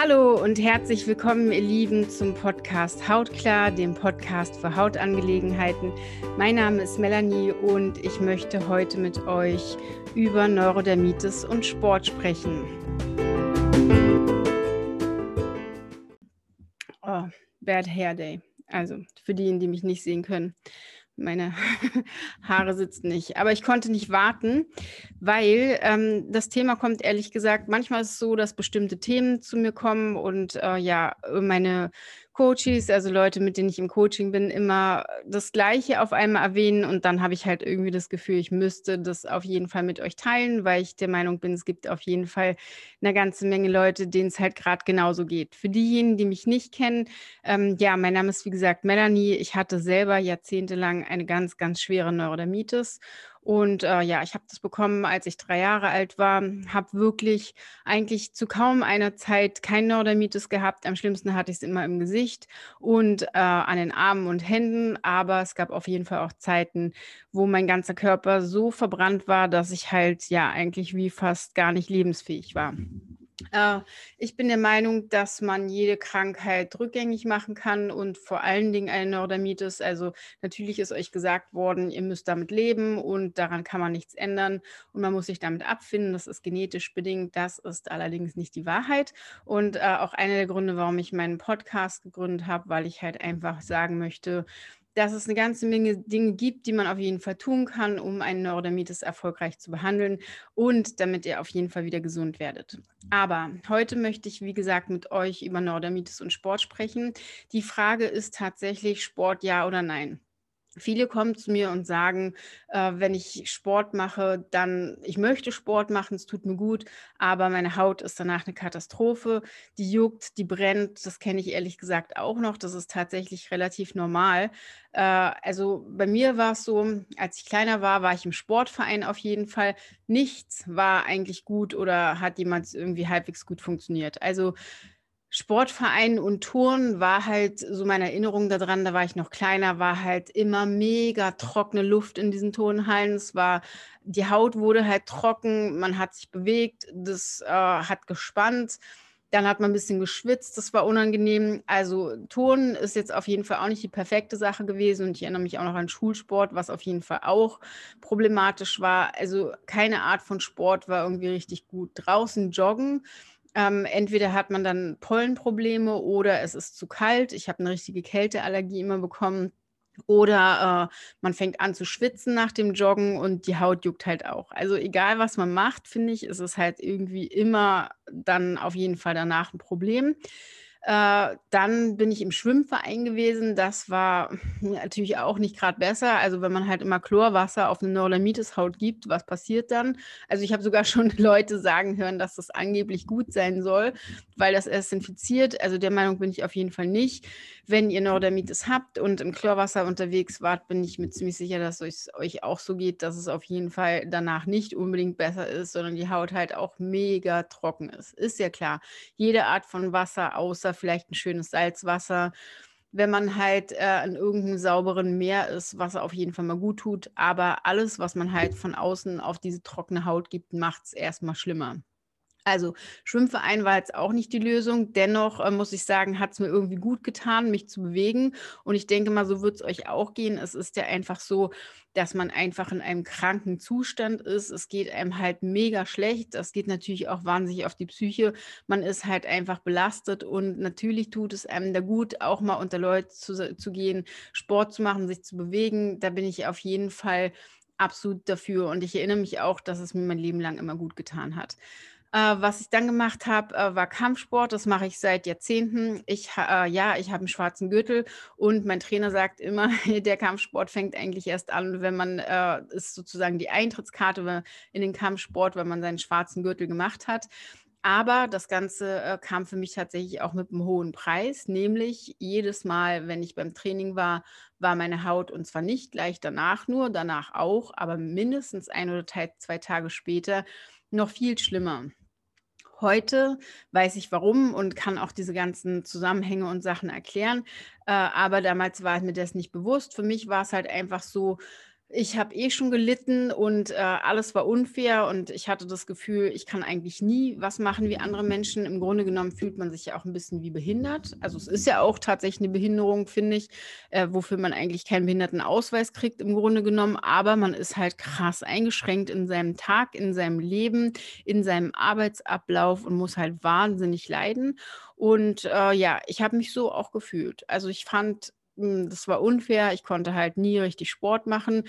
Hallo und herzlich willkommen, ihr Lieben, zum Podcast Hautklar, dem Podcast für Hautangelegenheiten. Mein Name ist Melanie und ich möchte heute mit euch über Neurodermitis und Sport sprechen. Oh, Bad Hair Day. Also für diejenigen, die mich nicht sehen können meine Haare sitzen nicht. Aber ich konnte nicht warten, weil ähm, das Thema kommt ehrlich gesagt, manchmal ist es so, dass bestimmte Themen zu mir kommen und äh, ja, meine Coaches, also Leute, mit denen ich im Coaching bin, immer das Gleiche auf einmal erwähnen und dann habe ich halt irgendwie das Gefühl, ich müsste das auf jeden Fall mit euch teilen, weil ich der Meinung bin, es gibt auf jeden Fall eine ganze Menge Leute, denen es halt gerade genauso geht. Für diejenigen, die mich nicht kennen, ähm, ja, mein Name ist wie gesagt Melanie. Ich hatte selber jahrzehntelang eine ganz, ganz schwere Neurodermitis und äh, ja, ich habe das bekommen, als ich drei Jahre alt war, habe wirklich eigentlich zu kaum einer Zeit kein Neurodermitis gehabt. Am schlimmsten hatte ich es immer im Gesicht und äh, an den Armen und Händen. Aber es gab auf jeden Fall auch Zeiten, wo mein ganzer Körper so verbrannt war, dass ich halt ja eigentlich wie fast gar nicht lebensfähig war. Äh, ich bin der Meinung, dass man jede Krankheit rückgängig machen kann und vor allen Dingen eine Neurodermitis. Also natürlich ist euch gesagt worden, ihr müsst damit leben und daran kann man nichts ändern und man muss sich damit abfinden. Das ist genetisch bedingt. Das ist allerdings nicht die Wahrheit. Und äh, auch einer der Gründe, warum ich meinen Podcast gegründet habe, weil ich halt einfach sagen möchte, dass es eine ganze Menge Dinge gibt, die man auf jeden Fall tun kann, um einen Neurodermitis erfolgreich zu behandeln und damit ihr auf jeden Fall wieder gesund werdet. Aber heute möchte ich, wie gesagt, mit euch über Neurodermitis und Sport sprechen. Die Frage ist tatsächlich Sport ja oder nein. Viele kommen zu mir und sagen, äh, wenn ich Sport mache, dann, ich möchte Sport machen, es tut mir gut, aber meine Haut ist danach eine Katastrophe. Die juckt, die brennt, das kenne ich ehrlich gesagt auch noch. Das ist tatsächlich relativ normal. Äh, also bei mir war es so, als ich kleiner war, war ich im Sportverein auf jeden Fall. Nichts war eigentlich gut oder hat jemand irgendwie halbwegs gut funktioniert. Also Sportverein und Turn war halt so meine Erinnerung daran, da war ich noch kleiner, war halt immer mega trockene Luft in diesen Turnhallen. Es war, die Haut wurde halt trocken, man hat sich bewegt, das äh, hat gespannt. Dann hat man ein bisschen geschwitzt, das war unangenehm. Also Turnen ist jetzt auf jeden Fall auch nicht die perfekte Sache gewesen und ich erinnere mich auch noch an Schulsport, was auf jeden Fall auch problematisch war. Also keine Art von Sport war irgendwie richtig gut. Draußen joggen ähm, entweder hat man dann Pollenprobleme oder es ist zu kalt. Ich habe eine richtige Kälteallergie immer bekommen. Oder äh, man fängt an zu schwitzen nach dem Joggen und die Haut juckt halt auch. Also egal, was man macht, finde ich, ist es halt irgendwie immer dann auf jeden Fall danach ein Problem. Äh, dann bin ich im Schwimmverein gewesen. Das war natürlich auch nicht gerade besser. Also wenn man halt immer Chlorwasser auf eine Neurodermitis-Haut gibt, was passiert dann? Also ich habe sogar schon Leute sagen hören, dass das angeblich gut sein soll, weil das erst infiziert. Also der Meinung bin ich auf jeden Fall nicht. Wenn ihr Neurodermitis habt und im Chlorwasser unterwegs wart, bin ich mir ziemlich sicher, dass es euch auch so geht, dass es auf jeden Fall danach nicht unbedingt besser ist, sondern die Haut halt auch mega trocken ist. Ist ja klar. Jede Art von Wasser, außer vielleicht ein schönes Salzwasser, wenn man halt äh, in irgendeinem sauberen Meer ist, was auf jeden Fall mal gut tut. Aber alles, was man halt von außen auf diese trockene Haut gibt, macht es erstmal schlimmer. Also Schwimmverein war jetzt auch nicht die Lösung. Dennoch äh, muss ich sagen, hat es mir irgendwie gut getan, mich zu bewegen. Und ich denke mal, so wird es euch auch gehen. Es ist ja einfach so, dass man einfach in einem kranken Zustand ist. Es geht einem halt mega schlecht. Das geht natürlich auch wahnsinnig auf die Psyche. Man ist halt einfach belastet und natürlich tut es einem da gut, auch mal unter Leute zu, zu gehen, Sport zu machen, sich zu bewegen. Da bin ich auf jeden Fall absolut dafür. Und ich erinnere mich auch, dass es mir mein Leben lang immer gut getan hat. Äh, was ich dann gemacht habe, äh, war Kampfsport. Das mache ich seit Jahrzehnten. Ich, äh, ja, ich habe einen schwarzen Gürtel und mein Trainer sagt immer, der Kampfsport fängt eigentlich erst an, wenn man, äh, ist sozusagen die Eintrittskarte in den Kampfsport, wenn man seinen schwarzen Gürtel gemacht hat. Aber das Ganze äh, kam für mich tatsächlich auch mit einem hohen Preis, nämlich jedes Mal, wenn ich beim Training war, war meine Haut und zwar nicht gleich danach nur, danach auch, aber mindestens ein oder zwei Tage später noch viel schlimmer. Heute weiß ich warum und kann auch diese ganzen Zusammenhänge und Sachen erklären. Äh, aber damals war mir das nicht bewusst. Für mich war es halt einfach so, ich habe eh schon gelitten und äh, alles war unfair und ich hatte das Gefühl, ich kann eigentlich nie was machen wie andere Menschen. Im Grunde genommen fühlt man sich ja auch ein bisschen wie behindert. Also es ist ja auch tatsächlich eine Behinderung, finde ich, äh, wofür man eigentlich keinen Behindertenausweis kriegt im Grunde genommen. Aber man ist halt krass eingeschränkt in seinem Tag, in seinem Leben, in seinem Arbeitsablauf und muss halt wahnsinnig leiden. Und äh, ja, ich habe mich so auch gefühlt. Also ich fand das war unfair. Ich konnte halt nie richtig Sport machen.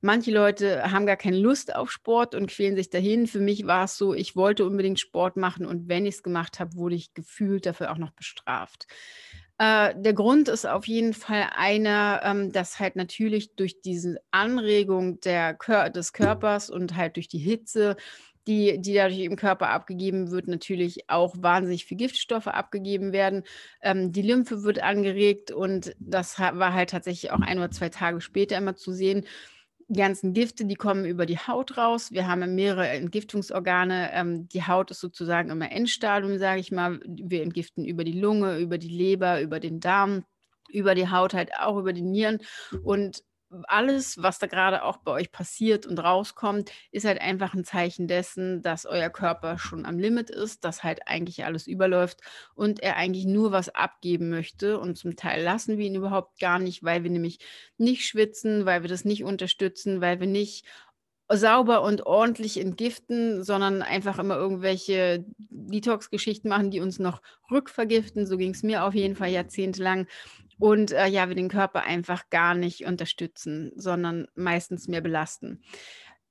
Manche Leute haben gar keine Lust auf Sport und quälen sich dahin. Für mich war es so, ich wollte unbedingt Sport machen und wenn ich es gemacht habe, wurde ich gefühlt dafür auch noch bestraft. Äh, der Grund ist auf jeden Fall einer, ähm, dass halt natürlich durch diese Anregung der des Körpers und halt durch die Hitze die, die dadurch im Körper abgegeben wird, natürlich auch wahnsinnig viel Giftstoffe abgegeben werden. Ähm, die Lymphe wird angeregt und das war halt tatsächlich auch ein oder zwei Tage später immer zu sehen. Die ganzen Gifte, die kommen über die Haut raus. Wir haben mehrere Entgiftungsorgane. Ähm, die Haut ist sozusagen immer Endstadium, sage ich mal. Wir entgiften über die Lunge, über die Leber, über den Darm über die Haut halt auch über die Nieren und alles, was da gerade auch bei euch passiert und rauskommt, ist halt einfach ein Zeichen dessen, dass euer Körper schon am Limit ist, dass halt eigentlich alles überläuft und er eigentlich nur was abgeben möchte. Und zum Teil lassen wir ihn überhaupt gar nicht, weil wir nämlich nicht schwitzen, weil wir das nicht unterstützen, weil wir nicht sauber und ordentlich entgiften, sondern einfach immer irgendwelche Detox-Geschichten machen, die uns noch rückvergiften. So ging es mir auf jeden Fall jahrzehntelang. Und äh, ja, wir den Körper einfach gar nicht unterstützen, sondern meistens mehr belasten.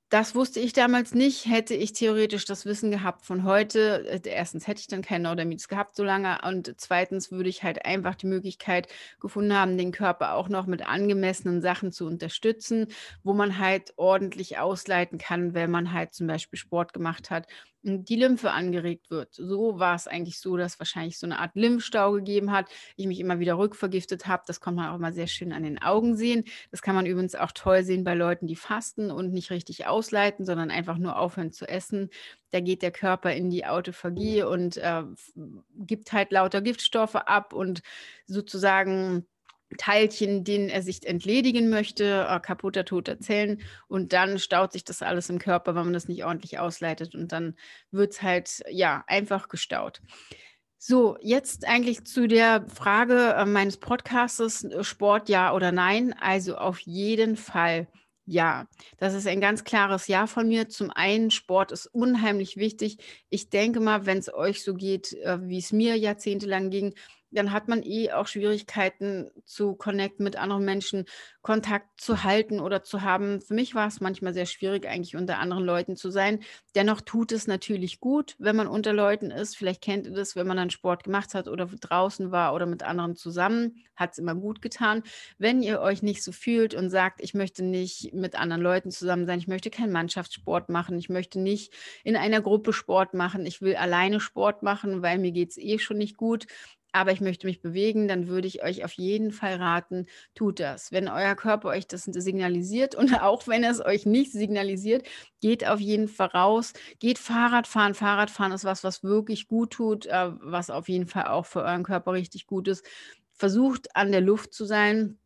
Das wusste ich damals nicht. Hätte ich theoretisch das Wissen gehabt von heute, äh, erstens hätte ich dann keinen Neurodermitis gehabt so lange und zweitens würde ich halt einfach die Möglichkeit gefunden haben, den Körper auch noch mit angemessenen Sachen zu unterstützen, wo man halt ordentlich ausleiten kann, wenn man halt zum Beispiel Sport gemacht hat die Lymphe angeregt wird. So war es eigentlich so, dass wahrscheinlich so eine Art Lymphstau gegeben hat. Ich mich immer wieder rückvergiftet habe. Das kann man auch mal sehr schön an den Augen sehen. Das kann man übrigens auch toll sehen bei Leuten, die fasten und nicht richtig ausleiten, sondern einfach nur aufhören zu essen. Da geht der Körper in die Autophagie und äh, gibt halt lauter Giftstoffe ab und sozusagen Teilchen, denen er sich entledigen möchte, äh, kaputter, toter Zellen. Und dann staut sich das alles im Körper, wenn man das nicht ordentlich ausleitet. Und dann wird es halt, ja, einfach gestaut. So, jetzt eigentlich zu der Frage äh, meines Podcastes, äh, Sport ja oder nein. Also auf jeden Fall ja. Das ist ein ganz klares Ja von mir. Zum einen, Sport ist unheimlich wichtig. Ich denke mal, wenn es euch so geht, wie es mir jahrzehntelang ging, dann hat man eh auch Schwierigkeiten zu connecten mit anderen Menschen, Kontakt zu halten oder zu haben. Für mich war es manchmal sehr schwierig, eigentlich unter anderen Leuten zu sein. Dennoch tut es natürlich gut, wenn man unter Leuten ist. Vielleicht kennt ihr das, wenn man dann Sport gemacht hat oder draußen war oder mit anderen zusammen, hat es immer gut getan. Wenn ihr euch nicht so fühlt und sagt, ich möchte nicht mit anderen Leuten zusammen sein, ich möchte keinen Mannschaftssport machen, ich möchte nicht in einer Gruppe Sport machen, ich will alleine Sport machen, weil mir geht es eh schon nicht gut, aber ich möchte mich bewegen, dann würde ich euch auf jeden Fall raten, tut das. Wenn euer Körper euch das signalisiert und auch wenn es euch nicht signalisiert, geht auf jeden Fall raus, geht Fahrrad fahren. Fahrradfahren ist was, was wirklich gut tut, äh, was auf jeden Fall auch für euren Körper richtig gut ist. Versucht an der Luft zu sein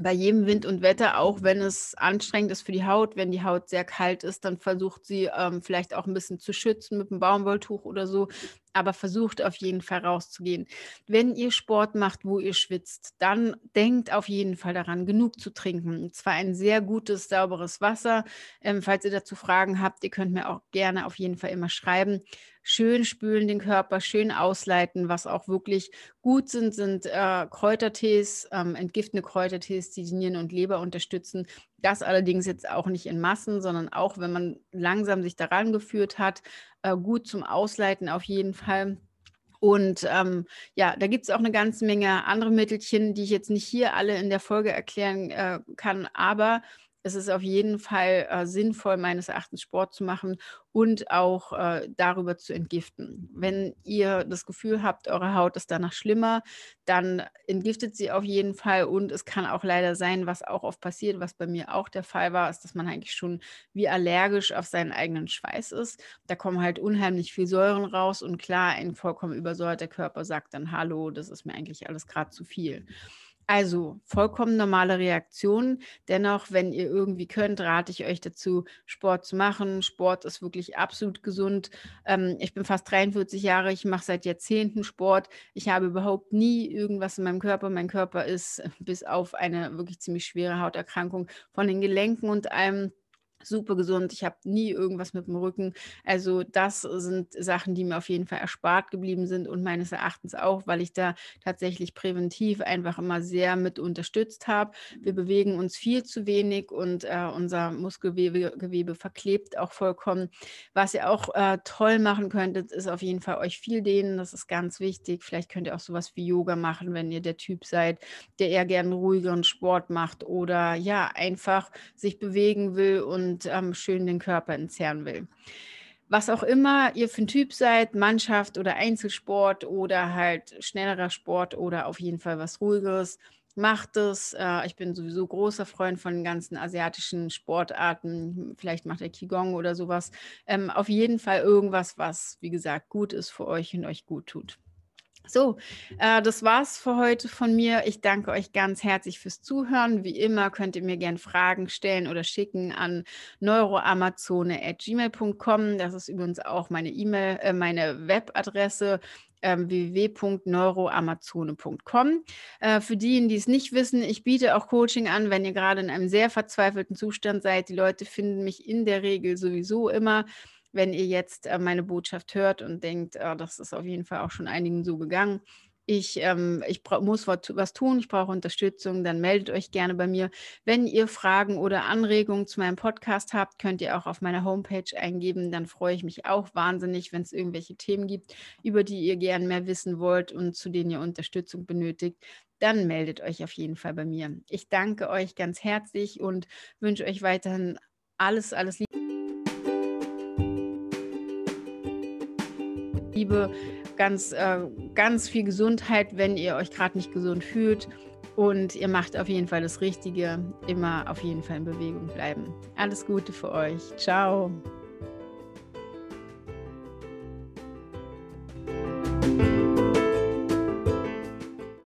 bei jedem Wind und Wetter, auch wenn es anstrengend ist für die Haut, wenn die Haut sehr kalt ist, dann versucht sie ähm, vielleicht auch ein bisschen zu schützen mit einem Baumwolltuch oder so, aber versucht auf jeden Fall rauszugehen. Wenn ihr Sport macht, wo ihr schwitzt, dann denkt auf jeden Fall daran, genug zu trinken. Und zwar ein sehr gutes, sauberes Wasser. Ähm, falls ihr dazu Fragen habt, ihr könnt mir auch gerne auf jeden Fall immer schreiben schön spülen den Körper, schön ausleiten. Was auch wirklich gut sind, sind äh, Kräutertees, ähm, entgiftende Kräutertees, die die Nieren und Leber unterstützen. Das allerdings jetzt auch nicht in Massen, sondern auch, wenn man langsam sich daran geführt hat, äh, gut zum Ausleiten auf jeden Fall. Und ähm, ja, da gibt es auch eine ganze Menge andere Mittelchen, die ich jetzt nicht hier alle in der Folge erklären äh, kann, aber es ist auf jeden Fall äh, sinnvoll, meines Erachtens Sport zu machen und auch äh, darüber zu entgiften. Wenn ihr das Gefühl habt, eure Haut ist danach schlimmer, dann entgiftet sie auf jeden Fall und es kann auch leider sein, was auch oft passiert, was bei mir auch der Fall war, ist, dass man eigentlich schon wie allergisch auf seinen eigenen Schweiß ist. Da kommen halt unheimlich viel Säuren raus und klar, ein vollkommen übersäuerter Körper sagt dann, hallo, das ist mir eigentlich alles gerade zu viel. Also vollkommen normale Reaktion. Dennoch, wenn ihr irgendwie könnt, rate ich euch dazu, Sport zu machen. Sport ist wirklich absolut gesund. Ähm, ich bin fast 43 Jahre, ich mache seit Jahrzehnten Sport. Ich habe überhaupt nie irgendwas in meinem Körper. Mein Körper ist bis auf eine wirklich ziemlich schwere Hauterkrankung von den Gelenken und allem super gesund. Ich habe nie irgendwas mit dem Rücken. Also das sind Sachen, die mir auf jeden Fall erspart geblieben sind und meines Erachtens auch, weil ich da tatsächlich präventiv einfach immer sehr mit unterstützt habe. Wir bewegen uns viel zu wenig und äh, unser Muskelgewebe Gewebe verklebt auch vollkommen. Was ihr auch äh, toll machen könntet, ist auf jeden Fall euch viel dehnen. Das ist ganz wichtig. Vielleicht könnt ihr auch sowas wie Yoga machen, wenn ihr der Typ seid, der eher gerne ruhigeren Sport macht oder ja, einfach sich bewegen will und und ähm, schön den Körper entzerren will. Was auch immer ihr für ein Typ seid, Mannschaft oder Einzelsport oder halt schnellerer Sport oder auf jeden Fall was ruhigeres, macht es. Äh, ich bin sowieso großer Freund von ganzen asiatischen Sportarten. Vielleicht macht ihr Qigong oder sowas. Ähm, auf jeden Fall irgendwas, was, wie gesagt, gut ist für euch und euch gut tut. So, äh, das war's für heute von mir. Ich danke euch ganz herzlich fürs Zuhören. Wie immer könnt ihr mir gerne Fragen stellen oder schicken an neuroamazone.gmail.com. Das ist übrigens auch meine E-Mail, äh, meine Webadresse ähm, www.neuroamazone.com. Äh, für diejenigen, die es nicht wissen, ich biete auch Coaching an, wenn ihr gerade in einem sehr verzweifelten Zustand seid. Die Leute finden mich in der Regel sowieso immer wenn ihr jetzt äh, meine Botschaft hört und denkt, äh, das ist auf jeden Fall auch schon einigen so gegangen. Ich, ähm, ich muss was, tun, ich brauche Unterstützung, dann meldet euch gerne bei mir. Wenn ihr Fragen oder Anregungen zu meinem Podcast habt, könnt ihr auch auf meiner Homepage eingeben. Dann freue ich mich auch wahnsinnig, wenn es irgendwelche Themen gibt, über die ihr gerne mehr wissen wollt und zu denen ihr Unterstützung benötigt. Dann meldet euch auf jeden Fall bei mir. Ich danke euch ganz herzlich und wünsche euch weiterhin alles, alles Liebe. Liebe, ganz, äh, ganz viel Gesundheit, wenn ihr euch gerade nicht gesund fühlt. Und ihr macht auf jeden Fall das Richtige. Immer auf jeden Fall in Bewegung bleiben. Alles Gute für euch. Ciao.